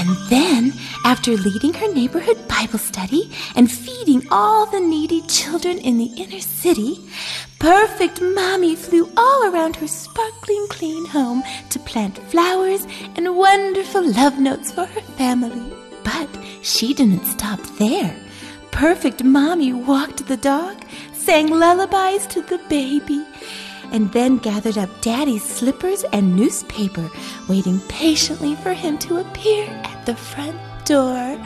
And then, after leading her neighborhood Bible study and feeding all the needy children in the inner city, perfect mommy flew all around her sparkling clean home to plant flowers and wonderful love notes for her family. But she didn't stop there. Perfect mommy walked the dog, sang lullabies to the baby, and then gathered up Daddy's slippers and newspaper, waiting patiently for him to appear at the front door.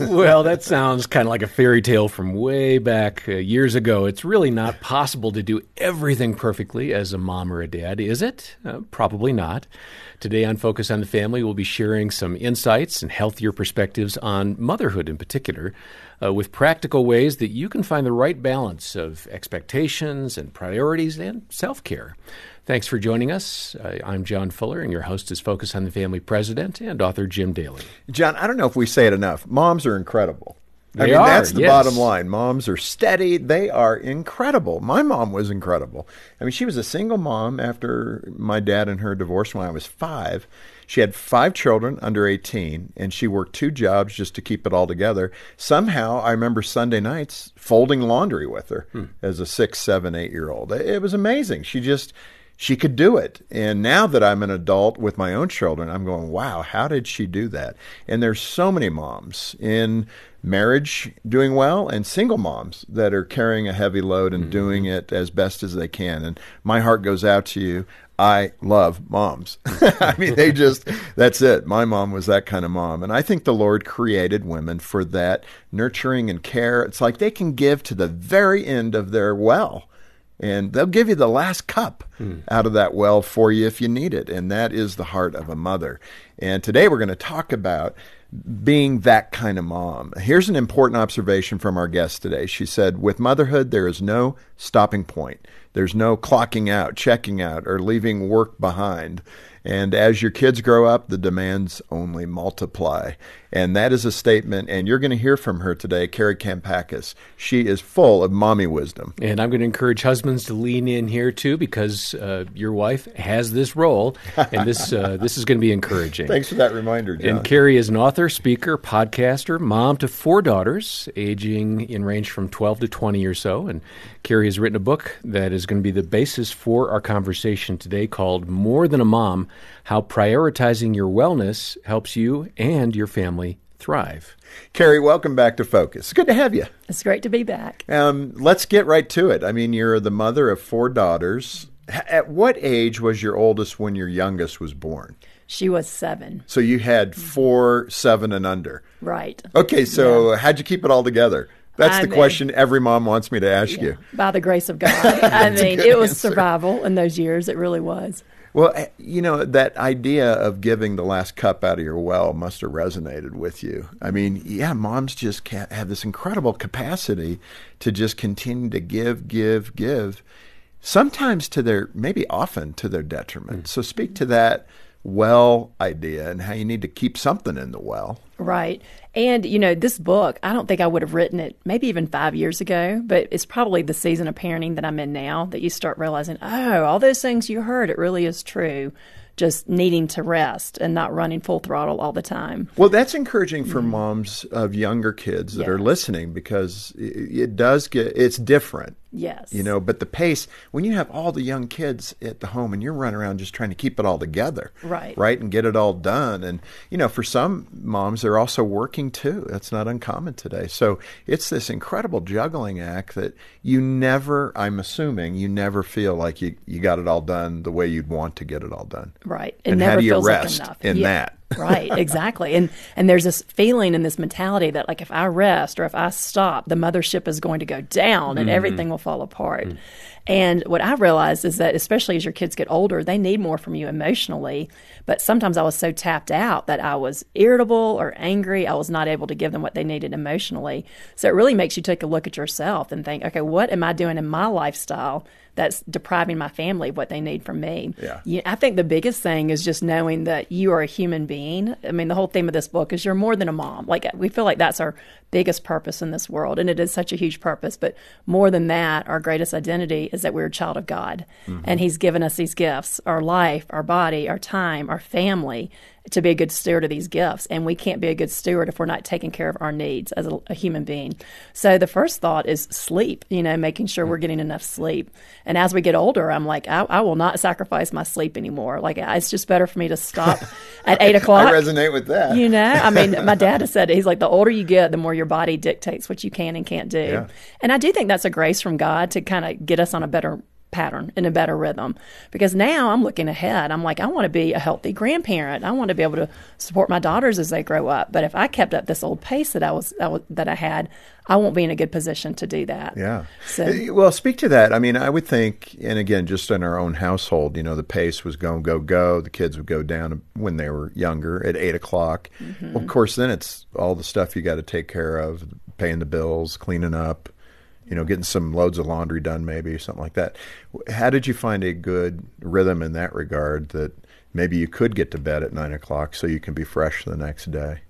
Well, that sounds kind of like a fairy tale from way back uh, years ago. It's really not possible to do everything perfectly as a mom or a dad, is it? Uh, probably not. Today on Focus on the Family, we'll be sharing some insights and healthier perspectives on motherhood in particular, uh, with practical ways that you can find the right balance of expectations and priorities and self care. Thanks for joining us. Uh, I'm John Fuller, and your host is Focus on the Family president and author Jim Daly. John, I don't know if we say it enough. Moms are incredible. They I mean, are, that's the yes. bottom line. Moms are steady. They are incredible. My mom was incredible. I mean, she was a single mom after my dad and her divorced when I was five. She had five children under 18, and she worked two jobs just to keep it all together. Somehow, I remember Sunday nights folding laundry with her as a six, seven, eight year old. It was amazing. She just, she could do it. And now that I'm an adult with my own children, I'm going, wow, how did she do that? And there's so many moms in marriage doing well and single moms that are carrying a heavy load and mm-hmm. doing it as best as they can. And my heart goes out to you. I love moms. I mean, they just, that's it. My mom was that kind of mom. And I think the Lord created women for that nurturing and care. It's like they can give to the very end of their well and they'll give you the last cup hmm. out of that well for you if you need it. And that is the heart of a mother. And today we're going to talk about being that kind of mom. Here's an important observation from our guest today. She said, With motherhood, there is no stopping point. There's no clocking out, checking out, or leaving work behind. And as your kids grow up, the demands only multiply. And that is a statement, and you're going to hear from her today, Kari Kampakis. She is full of mommy wisdom. And I'm going to encourage husbands to lean in here too, because uh, your wife has this role, and this uh, this is going to be encouraging. Thanks for that reminder, John. And Kari is an author, speaker, podcaster, mom to four daughters, aging in range from 12 to 20 or so. And Kari has written a book that is going to be the basis for our conversation today called More Than a Mom How Prioritizing Your Wellness Helps You and Your Family Thrive. Kari, welcome back to Focus. Good to have you. It's great to be back. Um, let's get right to it. I mean, you're the mother of four daughters. At what age was your oldest when your youngest was born? She was seven. So you had four, seven, and under. Right. Okay, so how'd you keep it all together? That's I the mean- question every mom wants me to ask you. By the grace of God. I mean, it was answer. survival in those years. It really was. Well, eh, you know, that idea of giving the last cup out of your well must have resonated with you. I mean, yeah, moms just ca have this incredible capacity to just continue to give, give, give, sometimes to their, maybe often to their detriment. So speak to that well idea and how you need to keep something in the well. Right. And, you know, this book, I don't think I would have written it maybe even five years ago, but it's probably the season of parenting that I'm in now that you start realizing, oh, all those things you heard, it really is true. Just needing to rest and not running full throttle all the time. Well, that's encouraging for mm. moms of younger kids that are listening because it, it does get, it's different. Yes. You know, but the pace when you have all the young kids at the home and you're running around just trying to keep it all together, Right. right, and get it all done, and you know, for some moms, they're also working too. That's not uncommon today. So it's this incredible juggling act that you never, I'm assuming, you never feel like you you got it all done the way you'd want to get it all done. Right. It And never how do you feels rest like enough. in that? Right, exactly. And and there's this feeling and this mentality that like if I rest or if I stop, the mothership is going to go down and mm-hmm. everything will fall apart. Mm-hmm. And what I realized is that especially as your kids get older, they need more from you emotionally. But sometimes I was so tapped out that I was irritable or angry. I was not able to give them what they needed emotionally. So it really makes you take a look at yourself and think, okay, what am I doing in my lifestyle that's depriving my family of what they need from me? Yeah. You, I think the biggest thing is just knowing that you are a human being. I mean, the whole theme of this book is you're more than a mom. Like we feel like that's our biggest purpose in this world, and it is such a huge purpose. But more than that, our greatest identity is that we're a child of God, mm-hmm. and He's given us these gifts: our life, our body, our time, our family. To be a good steward of these gifts. And we can't be a good steward if we're not taking care of our needs as a, a, human being. So the first thought is sleep, you know, making sure we're getting enough sleep. And as we get older, I'm like, I, I will not sacrifice my sleep anymore. Like, it's just better for me to stop at eight o'clock. I resonate with that. You know, I mean, my dad has said, it. he's like, the older you get, the more your body dictates what you can and can't do. Yeah. And I do think that's a grace from God to kind of get us on a better pattern in a better rhythm because now I'm looking ahead. I'm like, I want to be a healthy grandparent. I want to be able to support my daughters as they grow up. But if I kept up this old pace that I was, I was that I had, I won't be in a good position to do that. Yeah. So, Uh, well, speak to that. I mean, I would think, and again, just in our own household, you know, the pace was go, go, go. The kids would go down when they were younger at eight o'clock. Well, of course, then it's all the stuff you got to take care of, paying the bills, cleaning up, you know, getting some loads of laundry done, maybe something like that. How did you find a good rhythm in that regard that maybe you could get to bed at nine o'clock so you can be fresh the next day?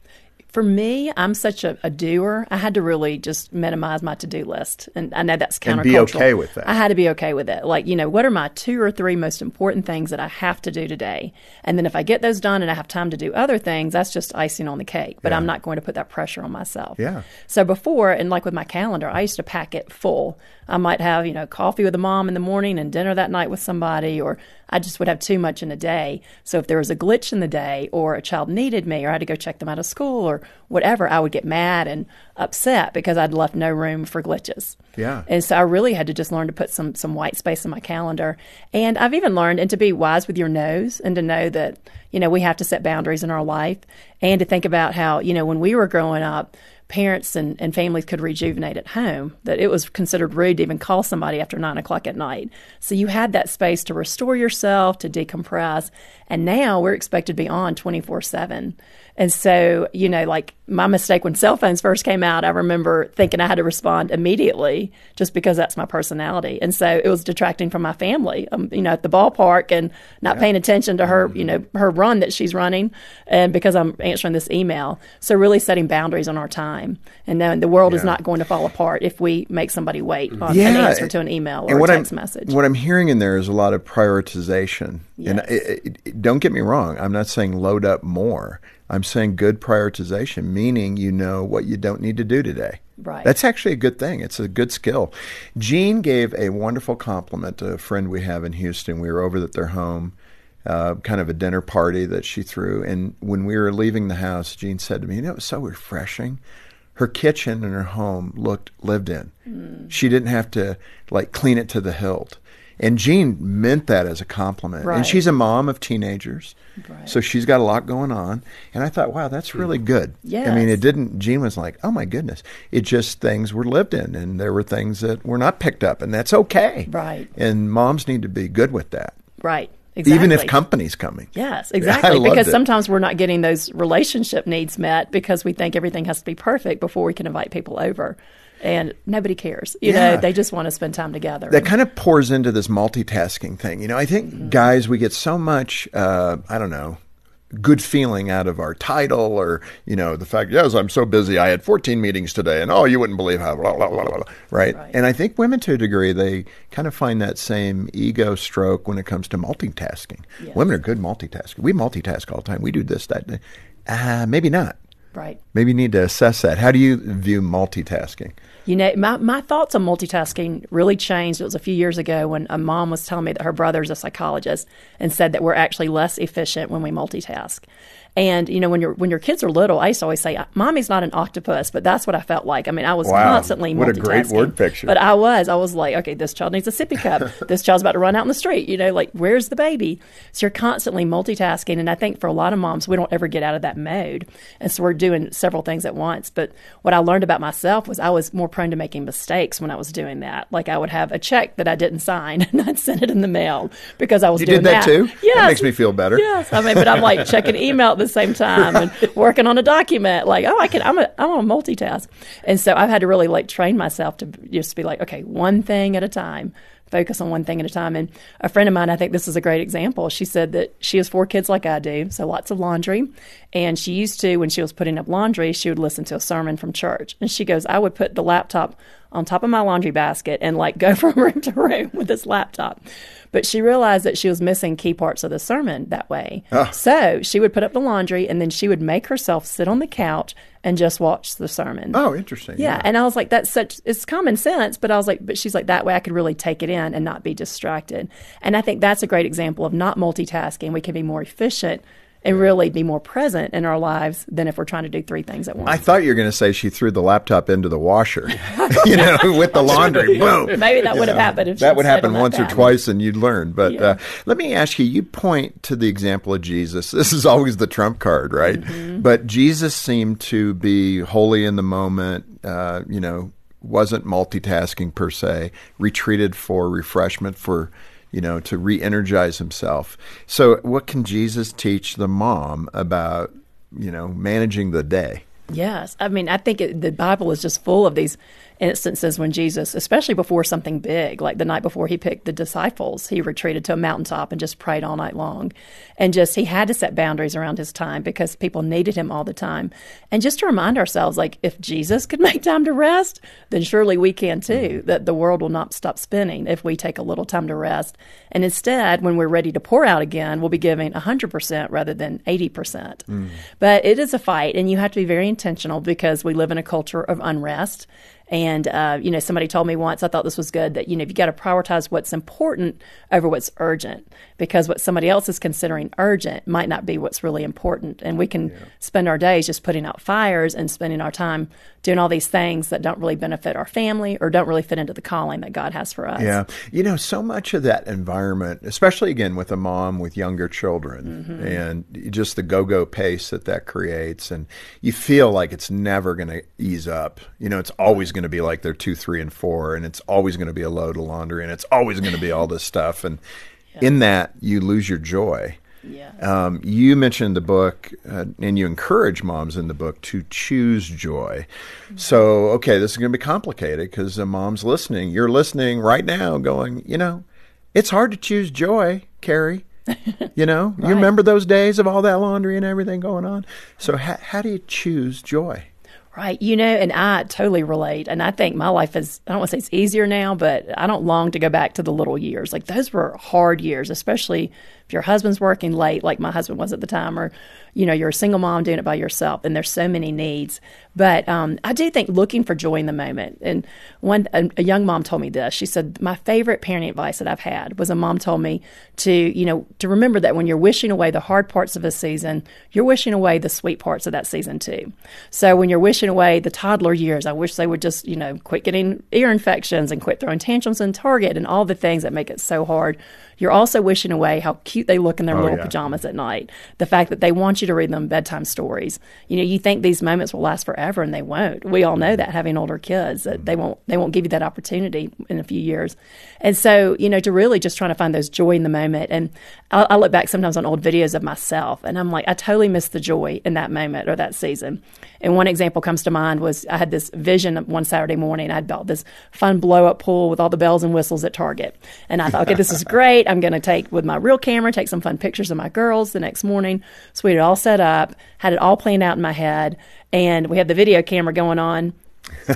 For me, I'm such a, a, doer. I had to really just minimize my to do list, and I know that's countercultural. And be okay with that. I had to be okay with it. Like, you know, what are my two or three most important things that I have to do today? And then if I get those done and I have time to do other things, that's just icing on the cake. But Yeah. I'm not going to put that pressure on myself. Yeah. So before, and like with my calendar, I used to pack it full. I might have, you know, coffee with a mom in the morning and dinner that night with somebody, or I just would have too much in a day. So if there was a glitch in the day, or a child needed me, or I had to go check them out of school, or whatever, I would get mad and upset because I'd left no room for glitches. Yeah. And so I really had to just learn to put some some white space in my calendar. And I've even learned and to be wise with your nose and to know that, you know, we have to set boundaries in our life and to think about how, you know, when we were growing up, parents and, and families could rejuvenate at home, that it was considered rude to even call somebody after nine o'clock at night. So you had that space to restore yourself, to decompress. And now we're expected to be on 24 7. And so, you know, like my mistake when cell phones first came out, I remember thinking I had to respond immediately just because that's my personality. And so it was detracting from my family, um, you know, at the ballpark and not paying attention to her, you know, her run that she's running and because I'm answering this email. So really setting boundaries on our time and knowing the world is not going to fall apart if we make somebody wait on an answer to an email or a what text I'm, message. What I'm hearing in there is a lot of prioritization. And Yes. it, it, don't get me wrong. I'm not saying load up more. I'm saying good prioritization, meaning you know what you don't need to do today. Right. That's actually a good thing. It's a good skill. Jean gave a wonderful compliment to a friend we have in Houston. We were over at their home, uh, kind of a dinner party that she threw. And when we were leaving the house, Jean said to me, You know, it was so refreshing. Her kitchen and her home looked lived in. She didn't have to like clean it to the hilt. And Jean meant that as a compliment. And she's a mom of teenagers. Right. So she's got a lot going on. And I thought, wow, that's really good. I mean, it didn't, Jean was like, oh my goodness. It just things were lived in and there were things that were not picked up and that's okay. Right. And moms need to be good with that. right. Exactly. Even if company's coming. Yes, exactly. loved because sometimes we're not getting those relationship needs met because we think everything has to be perfect before we can invite people over. And nobody cares. You Yeah. know, they just want to spend time together. that kind of pours into this multitasking thing. You know, I think Mm-hmm. guys, we get so much, uh, I don't know, good feeling out of our title or, you know, the fact, yes, I'm so busy. I had 14 meetings today and oh, you wouldn't believe how, blah, blah, blah, right? Right. And I think women to a degree, they kind of find that same ego stroke when it comes to multitasking. Yes. Women are good multitaskers. We multitask all the time. We do this, that. Uh, maybe not. right. Maybe you need to assess that. How do you view multitasking? You know, my, my thoughts on multitasking really changed. It was a few years ago when a mom was telling me that her brother's a psychologist and said that we're actually less efficient when we multitask. And you know, when your when your kids are little, I used to always say, "Mommy's not an octopus," but that's what I felt like. I mean, I was Wow. constantly What a multitasking. great word picture. But I was, I was like, okay, this child needs a sippy cup. this child's about to run out in the street. You know, like where's the baby? So you're constantly multitasking, and I think for a lot of moms, we don't ever get out of that mode, and so we're doing several things at once. But what I learned about myself was I was more prone to making mistakes when I was doing that. Like I would have a check that I didn't sign, and I'd send it in the mail because I was You doing did that too? That Yes. makes me feel better. Yes, I mean, but I'm like checking email the same time and working on a document. Like, oh, I can. I'm a. I'm on multitask, and so I've had to really like train myself to just be like, okay, one thing at a time. Focus on one thing at a time. And a friend of mine, I think this is a great example. She said that she has four kids like I do, so lots of laundry. And she used to, when she was putting up laundry, she would listen to a sermon from church. And she goes, I would put the laptop on top of my laundry basket and like go from room to room with this laptop. But she realized that she was missing key parts of the sermon that way. Ah. So she would put up the laundry and then she would make herself sit on the couch and just watch the sermon. Oh, interesting. Yeah, and I was like, that's such it's common sense, but I was like, but she's like that way I could really take it in and not be distracted. And I think that's a great example of not multitasking. We can be more efficient and really be more present in our lives than if we're trying to do three things at once. I thought you were going to say she threw the laptop into the washer, you know, with the laundry. Boom. Maybe that would have happened that she'd happen once or twice and you'd learn. But Yeah. uh, let me ask you: you point to the example of Jesus. This is always the trump card, right? Mm-hmm. But Jesus seemed to be wholly in the moment. Uh, you know, wasn't multitasking per se. Retreated for refreshment for. You know, to re-energize himself. So, what can Jesus teach the mom about, you know, managing the day? Yes. I mean, I think it, the Bible is just full of these instances when Jesus, especially before something big, like the night before he picked the disciples, he retreated to a mountaintop and just prayed all night long. And just, he had to set boundaries around his time because people needed him all the time. And just to remind ourselves, like, if Jesus could make time to rest, then surely we can too, mm-hmm. that the world will not stop spinning if we take a little time to rest. And instead, when we're ready to pour out again, we'll be giving 100% rather than 80%. Mm. But it is a fight, and you have to be very intentional because we live in a culture of unrest. And, uh, you know, somebody told me once, I thought this was good, that, you know, you got to prioritize what's important over what's urgent because what somebody else is considering urgent might not be what's really important. And we can spend our days just putting out fires and spending our time doing all these things that don't really benefit our family or don't really fit into the calling that God has for us. Yeah. You know, so much of that environment, especially again with a mom with younger children Mm-hmm. and just the go go pace that that creates. And you feel like it's never going to ease up. You know, it's always going to be like they're two, three, and four, and it's always going to be a load of laundry, and it's always going to be all this stuff. And in that, you lose your joy. Yeah. Um, you mentioned the book, uh, and you encourage moms in the book to choose joy. So, okay, this is going to be complicated because the mom's listening. You're listening right now, going, you know, it's hard to choose joy, Kari. You know, you remember those days of all that laundry and everything going on. So, ha- how do you choose joy? Right. You know, and I totally relate. And I think my life is, I don't want to say it's easier now, but I don't long to go back to the little years. Like those were hard years, especially if your husband's working late, like my husband was at the time, or, you know, you're a single mom doing it by yourself and there's so many needs. But um, I do think looking for joy in the moment. And one, a, a young mom told me this. She said, my favorite parenting advice that I've had was a mom told me to, you know, to remember that when you're wishing away the hard parts of a season, you're wishing away the sweet parts of that season too. So when you're wishing away the toddler years, I wish they would just, you know, quit getting ear infections and quit throwing tantrums in Target and all the things that make it so hard. You're also wishing away how cute they look in their oh, little yeah. pajamas at night. The fact that they want you to read them bedtime stories. You know, you think these moments will last forever and they won't. We all know mm-hmm. that having older kids that mm-hmm. they won't they won't give you that opportunity in a few years. And so, you know, to really just trying to find those joy in the moment. And I, I look back sometimes on old videos of myself and I'm like, I totally missed the joy in that moment or that season. And one example comes to mind was I had this vision of one Saturday morning. I'd built this fun blow up pool with all the bells and whistles at Target. And I thought, okay, this is great. I'm going to take with my real camera, take some fun pictures of my girls the next morning. So we had it all set up, had it all planned out in my head. And we had the video camera going on.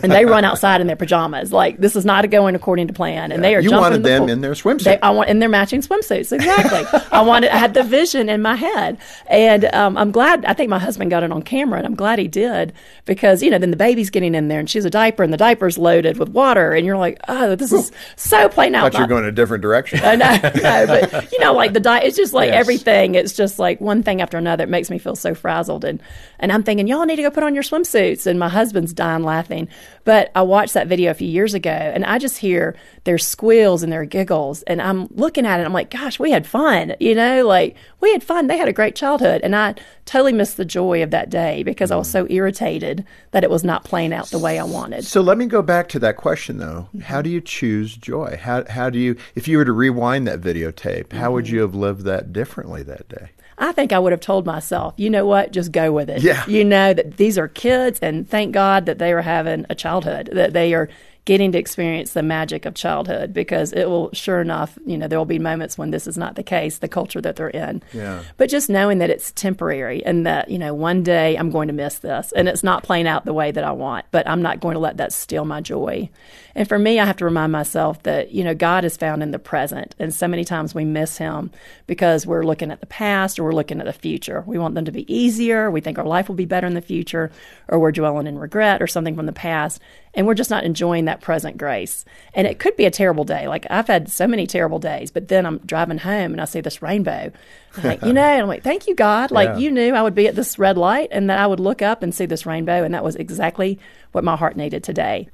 And they run outside in their pajamas. Like this is not going according to plan, and they are. You jumping wanted in the them pool. in their swimsuit. They, I want in their matching swimsuits. Exactly. I wanted. I had the vision in my head, and um, I'm glad. I think my husband got it on camera, and I'm glad he did because you know then the baby's getting in there, and she's a diaper, and the diaper's loaded with water, and you're like, oh, this is so plain out. thought you're going a different direction. I know, no, but you know, like the diet, it's just like Yes. everything. It's just like one thing after another. It makes me feel so frazzled, and and I'm thinking, y'all need to go put on your swimsuits. And my husband's dying laughing. But I watched that video a few years ago, and I just hear their squeals and their giggles, and I'm looking at it. I'm like, gosh, we had fun, you know, like we had fun. They had a great childhood, and I totally missed the joy of that day because I was so irritated that it was not playing out the way I wanted. So let me go back to that question though. How do you choose joy? How how do you if you were to rewind that videotape, how would mm-hmm. you have lived that differently that day? I think I would have told myself, you know what, just go with it. Yeah. You know that these are kids, and thank God that they are having a childhood, that they are getting to experience the magic of childhood because it will, sure enough, you know, there will be moments when this is not the case, the culture that they're in. Yeah. But just knowing that it's temporary and that, you know, one day I'm going to miss this and it's not playing out the way that I want, but I'm not going to let that steal my joy. And for me, I have to remind myself that, you know, God is found in the present. And so many times we miss him because we're looking at the past or we're looking at the future. We want them to be easier. We think our life will be better in the future or we're dwelling in regret or something from the past and we're just not enjoying that present grace. And it could be a terrible day. Like I've had so many terrible days, but then I'm driving home and I see this rainbow. I'm like, you know, and I'm like, thank you, God. Like Yeah. you knew I would be at this red light and that I would look up and see this rainbow. And that was exactly what my heart needed today.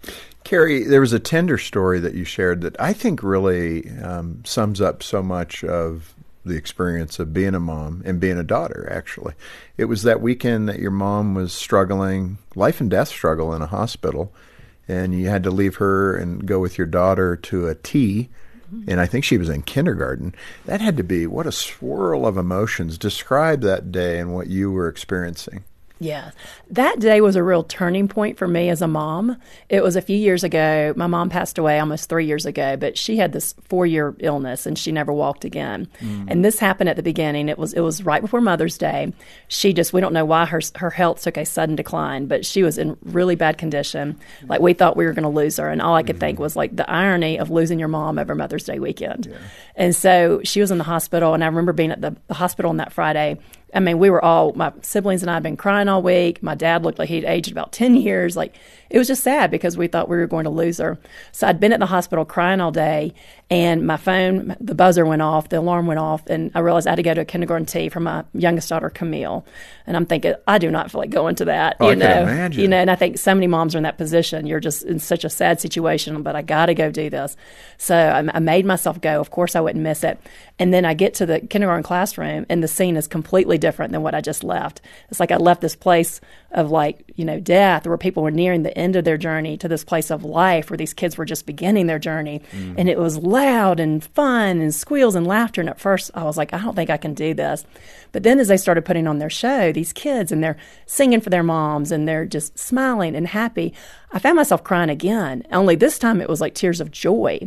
Kari, there was a tender story that you shared that I think really um, sums up so much of the experience of being a mom and being a daughter, actually. It was that weekend that your mom was struggling, life and death struggle in a hospital, and you had to leave her and go with your daughter to a tea. Mm-hmm. And I think she was in kindergarten. That had to be what a swirl of emotions. Describe that day and what you were experiencing. Yeah. That day was a real turning point for me as a mom. It was a few years ago. My mom passed away almost three years ago, but she had this four year illness and she never walked again. Mm. And this happened at the beginning. It was it was right before Mother's Day. She just we don't know why her her health took a sudden decline, but she was in really bad condition. Like we thought we were going to lose her, and all I could think mm-hmm. was like the irony of losing your mom over Mother's Day weekend. And so she was in the hospital, and I remember being at the, the hospital on that Friday. I mean, we were all, my siblings and I had been crying all week. My dad looked like he'd aged about 10 years. Like, it was just sad because we thought we were going to lose her. So I'd been at the hospital crying all day, and my phone, the buzzer went off, the alarm went off, and I realized I had to go to a kindergarten tea for my youngest daughter, Camille. And I'm thinking, I do not feel like going to that. Oh, you I know, imagine. You know, and I think so many moms are in that position. You're just in such a sad situation, but I got to go do this. So I, I made myself go. Of course, I wouldn't miss it. And then I get to the kindergarten classroom, and the scene is completely different than what I just left. It's like I left this place of like, you know, death where people were nearing the end of their journey to this place of life where these kids were just beginning their journey. Mm. And it was loud and fun and squeals and laughter. And at first, I was like, I don't think I can do this. But then as they started putting on their show, these kids, and they're singing for their moms and they're just smiling and happy, I found myself crying again. Only this time it was like tears of joy.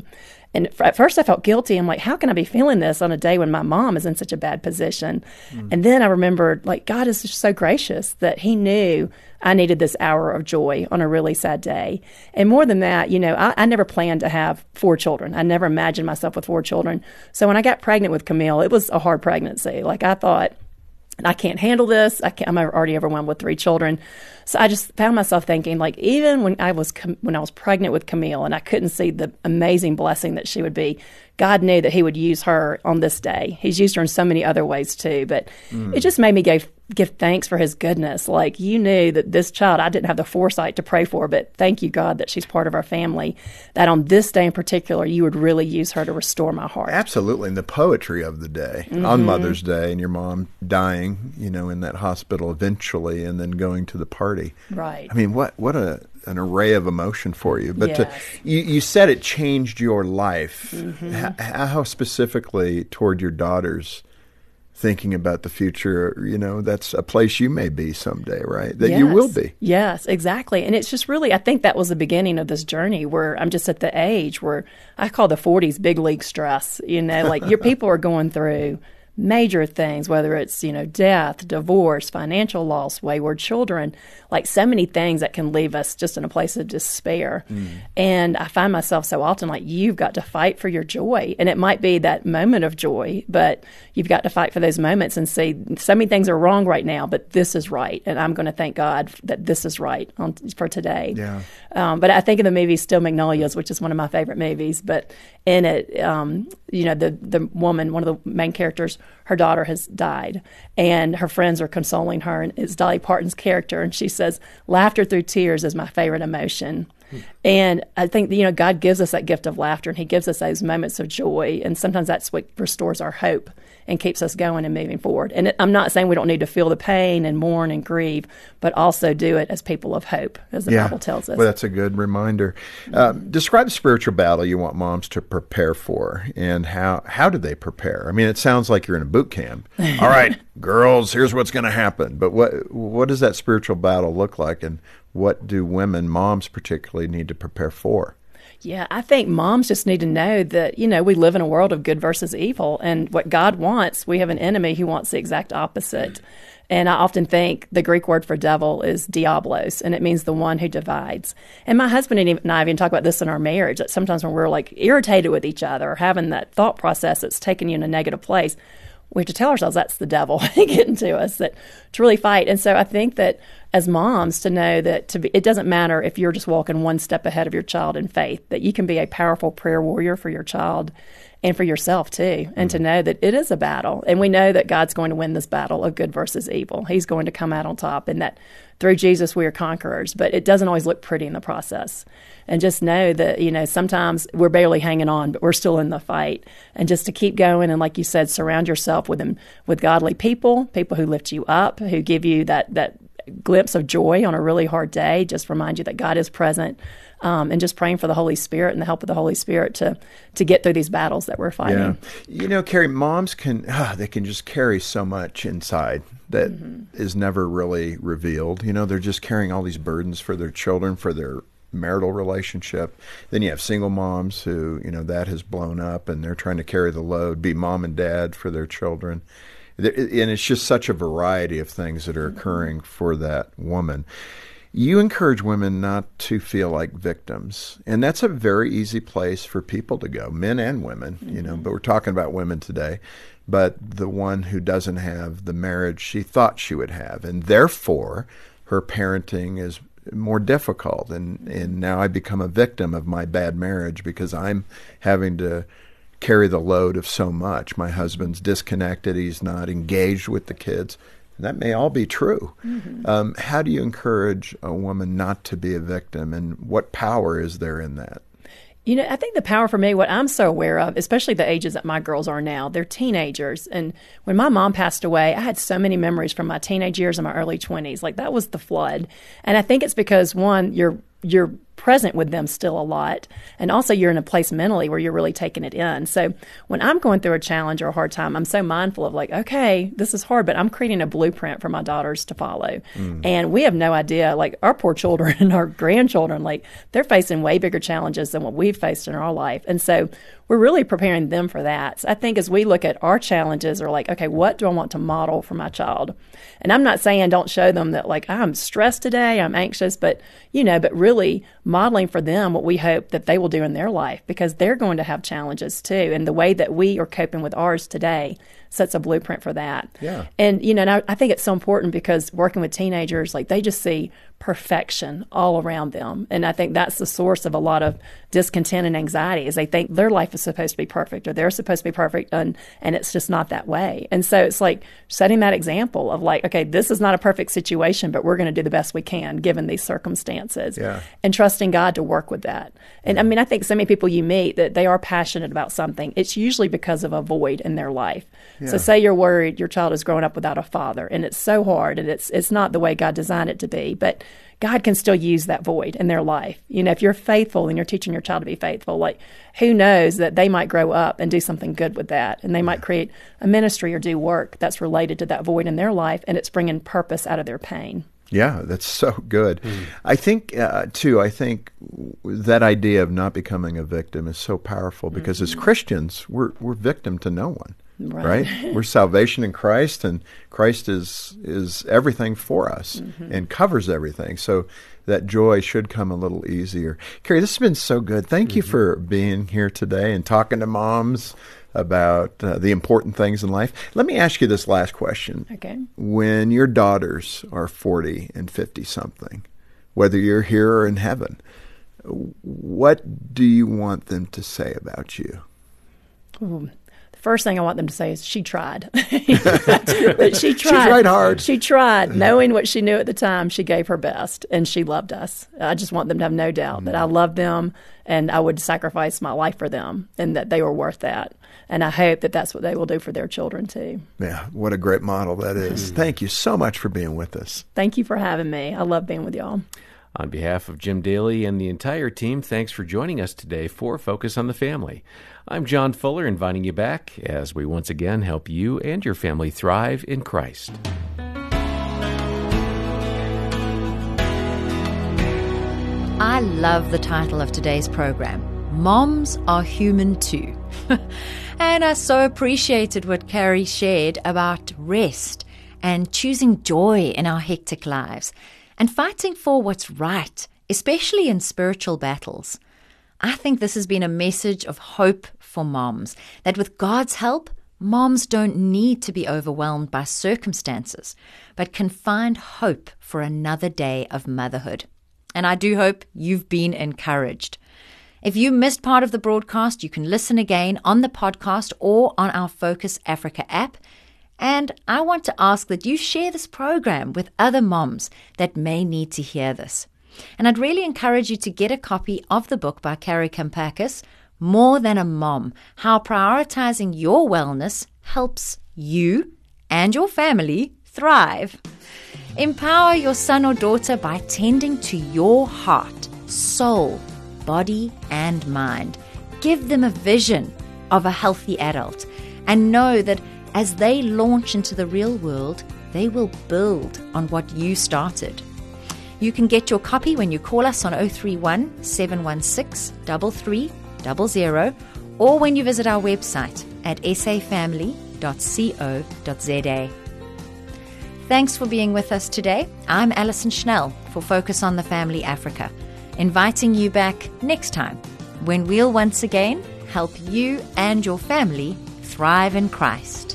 And at first I felt guilty. I'm like, how can I be feeling this on a day when my mom is in such a bad position? Hmm. And then I remembered, like, God is just so gracious that He knew I needed this hour of joy on a really sad day. And more than that, you know, I, I never planned to have four children. I never imagined myself with four children. So when I got pregnant with Camille, it was a hard pregnancy. Like, I thought, I can't handle this. I can't, I'm already overwhelmed with three children. So I just found myself thinking, like, even when I was when I was pregnant with Camille, and I couldn't see the amazing blessing that she would be, God knew that He would use her on this day. He's used her in so many other ways too, but mm. it just made me give give thanks for His goodness. Like you knew that this child, I didn't have the foresight to pray for, but thank you, God, that she's part of our family. That on this day in particular, you would really use her to restore my heart. Absolutely. And the poetry of the day on mm-hmm. Mother's Day and your mom dying, you know, in that hospital eventually and then going to the party. Right. I mean, what what a an array of emotion for you. But to, you, you said it changed your life. Mm-hmm. H- how specifically toward your daughters thinking about the future, you know, that's a place you may be someday, right? That you will be. Yes, exactly. And it's just really, I think that was the beginning of this journey where I'm just at the age where I call the 40s big league stress. You know, like your people are going through major things, whether it's, you know, death, divorce, financial loss, wayward children, like so many things that can leave us just in a place of despair. And I find myself so often like, you've got to fight for your joy. And it might be that moment of joy, but you've got to fight for those moments and say, so many things are wrong right now, but this is right. And I'm going to thank God that this is right on, for today. Yeah. Um, but I think of the movie Steel Magnolias, which is one of my favorite movies. But in it, um, you know, the the woman, one of the main characters, her daughter has died, and her friends are consoling her, and it's Dolly Parton's character, and she says, "Laughter through tears is my favorite emotion." And I think you know God gives us that gift of laughter, and He gives us those moments of joy, and sometimes that's what restores our hope and keeps us going and moving forward. And I'm not saying we don't need to feel the pain and mourn and grieve, but also do it as people of hope, as the Bible tells us. Well, that's a good reminder. Um, describe the spiritual battle you want moms to prepare for, and how how do they prepare? I mean, it sounds like you're in a boot camp. All right, girls, here's what's going to happen. But what what does that spiritual battle look like, and what do women, moms particularly, need to prepare for? Yeah, I think moms just need to know that, you know, we live in a world of good versus evil. And what God wants, we have an enemy who wants the exact opposite. And I often think the Greek word for devil is diablos, and it means the one who divides. And my husband and I even talk about this in our marriage that sometimes when we're like irritated with each other or having that thought process that's taking you in a negative place, we have to tell ourselves that's the devil getting to us that to really fight and so i think that as moms to know that to be, it doesn't matter if you're just walking one step ahead of your child in faith that you can be a powerful prayer warrior for your child and for yourself too, and to mm-hmm. know that it is a battle. And we know that God's going to win this battle of good versus evil. He's going to come out on top, and that through Jesus we are conquerors, but it doesn't always look pretty in the process. And just know that, you know, sometimes we're barely hanging on, but we're still in the fight. And just to keep going, and like you said, surround yourself with them, with godly people, people who lift you up, who give you that, that glimpse of joy on a really hard day, just remind you that God is present um, and just praying for the Holy Spirit and the help of the Holy Spirit to to get through these battles that we're fighting. Yeah. You know, Kari, moms can ah, they can just carry so much inside that mm-hmm. is never really revealed. You know, they're just carrying all these burdens for their children, for their marital relationship. Then you have single moms who, you know, that has blown up and they're trying to carry the load, be mom and dad for their children. And it's just such a variety of things that are occurring for that woman. You encourage women not to feel like victims. And that's a very easy place for people to go, men and women, you know, mm-hmm. but we're talking about women today. But the one who doesn't have the marriage she thought she would have. And therefore, her parenting is more difficult. And, and now I become a victim of my bad marriage because I'm having to carry the load of so much. My husband's disconnected, he's not engaged with the kids. And that may all be true. Mm-hmm. Um, how do you encourage a woman not to be a victim, and what power is there in that? You know, I think the power for me, what I'm so aware of, especially the ages that my girls are now, they're teenagers. And when my mom passed away, I had so many memories from my teenage years and my early 20s. Like that was the flood. And I think it's because, one, you're you're present with them still a lot. And also, you're in a place mentally where you're really taking it in. So, when I'm going through a challenge or a hard time, I'm so mindful of like, okay, this is hard, but I'm creating a blueprint for my daughters to follow. Mm. And we have no idea, like, our poor children and our grandchildren, like, they're facing way bigger challenges than what we've faced in our life. And so, we're really preparing them for that. So I think as we look at our challenges, are like, okay, what do I want to model for my child? And I'm not saying don't show them that like I'm stressed today, I'm anxious, but you know, but really modeling for them what we hope that they will do in their life because they're going to have challenges too. And the way that we are coping with ours today sets a blueprint for that. Yeah. And you know, and I, I think it's so important because working with teenagers, like they just see perfection all around them. And I think that's the source of a lot of discontent and anxiety is they think their life is supposed to be perfect or they're supposed to be perfect and and it's just not that way. And so it's like setting that example of like, okay, this is not a perfect situation, but we're going to do the best we can given these circumstances. Yeah. And trusting God to work with that. And I mean, I think so many people you meet that they are passionate about something. It's usually because of a void in their life. Yeah. So say you're worried your child is growing up without a father and it's so hard and it's it's not the way God designed it to be, but God can still use that void in their life. You know, if you're faithful and you're teaching your child to be faithful, like who knows that they might grow up and do something good with that and they might create a ministry or do work that's related to that void in their life and it's bringing purpose out of their pain. Yeah, that's so good. Mm. I think, uh, too, I think that idea of not becoming a victim is so powerful because mm-hmm. as Christians, we're, we're victim to no one. Right. right. We're salvation in Christ, and Christ is is everything for us mm-hmm. and covers everything. So that joy should come a little easier. Kari, this has been so good. Thank mm-hmm. you for being here today and talking to moms about uh, the important things in life. Let me ask you this last question. Okay. When your daughters are 40 and 50 something, whether you're here or in heaven, what do you want them to say about you? Ooh, first thing I want them to say is she tried. she tried. she tried hard. She tried, knowing what she knew at the time. She gave her best, and she loved us. I just want them to have no doubt mm-hmm. that I love them, and I would sacrifice my life for them, and that they were worth that. And I hope that that's what they will do for their children too. Yeah, what a great model that is. Mm-hmm. Thank you so much for being with us. Thank you for having me. I love being with y'all. On behalf of Jim Daly and the entire team, thanks for joining us today for Focus on the Family. I'm John Fuller, inviting you back as we once again help you and your family thrive in Christ. I love the title of today's program Moms Are Human Too. and I so appreciated what Kari shared about rest and choosing joy in our hectic lives and fighting for what's right, especially in spiritual battles. I think this has been a message of hope for moms that with God's help, moms don't need to be overwhelmed by circumstances, but can find hope for another day of motherhood. And I do hope you've been encouraged. If you missed part of the broadcast, you can listen again on the podcast or on our Focus Africa app. And I want to ask that you share this program with other moms that may need to hear this. And I'd really encourage you to get a copy of the book by Kari Kampakis, More Than a Mom How Prioritizing Your Wellness Helps You and Your Family Thrive. Empower your son or daughter by tending to your heart, soul, body, and mind. Give them a vision of a healthy adult and know that as they launch into the real world, they will build on what you started. You can get your copy when you call us on 031 716 3300 or when you visit our website at safamily.co.za. Thanks for being with us today. I'm Alison Schnell for Focus on the Family Africa, inviting you back next time when we'll once again help you and your family thrive in Christ.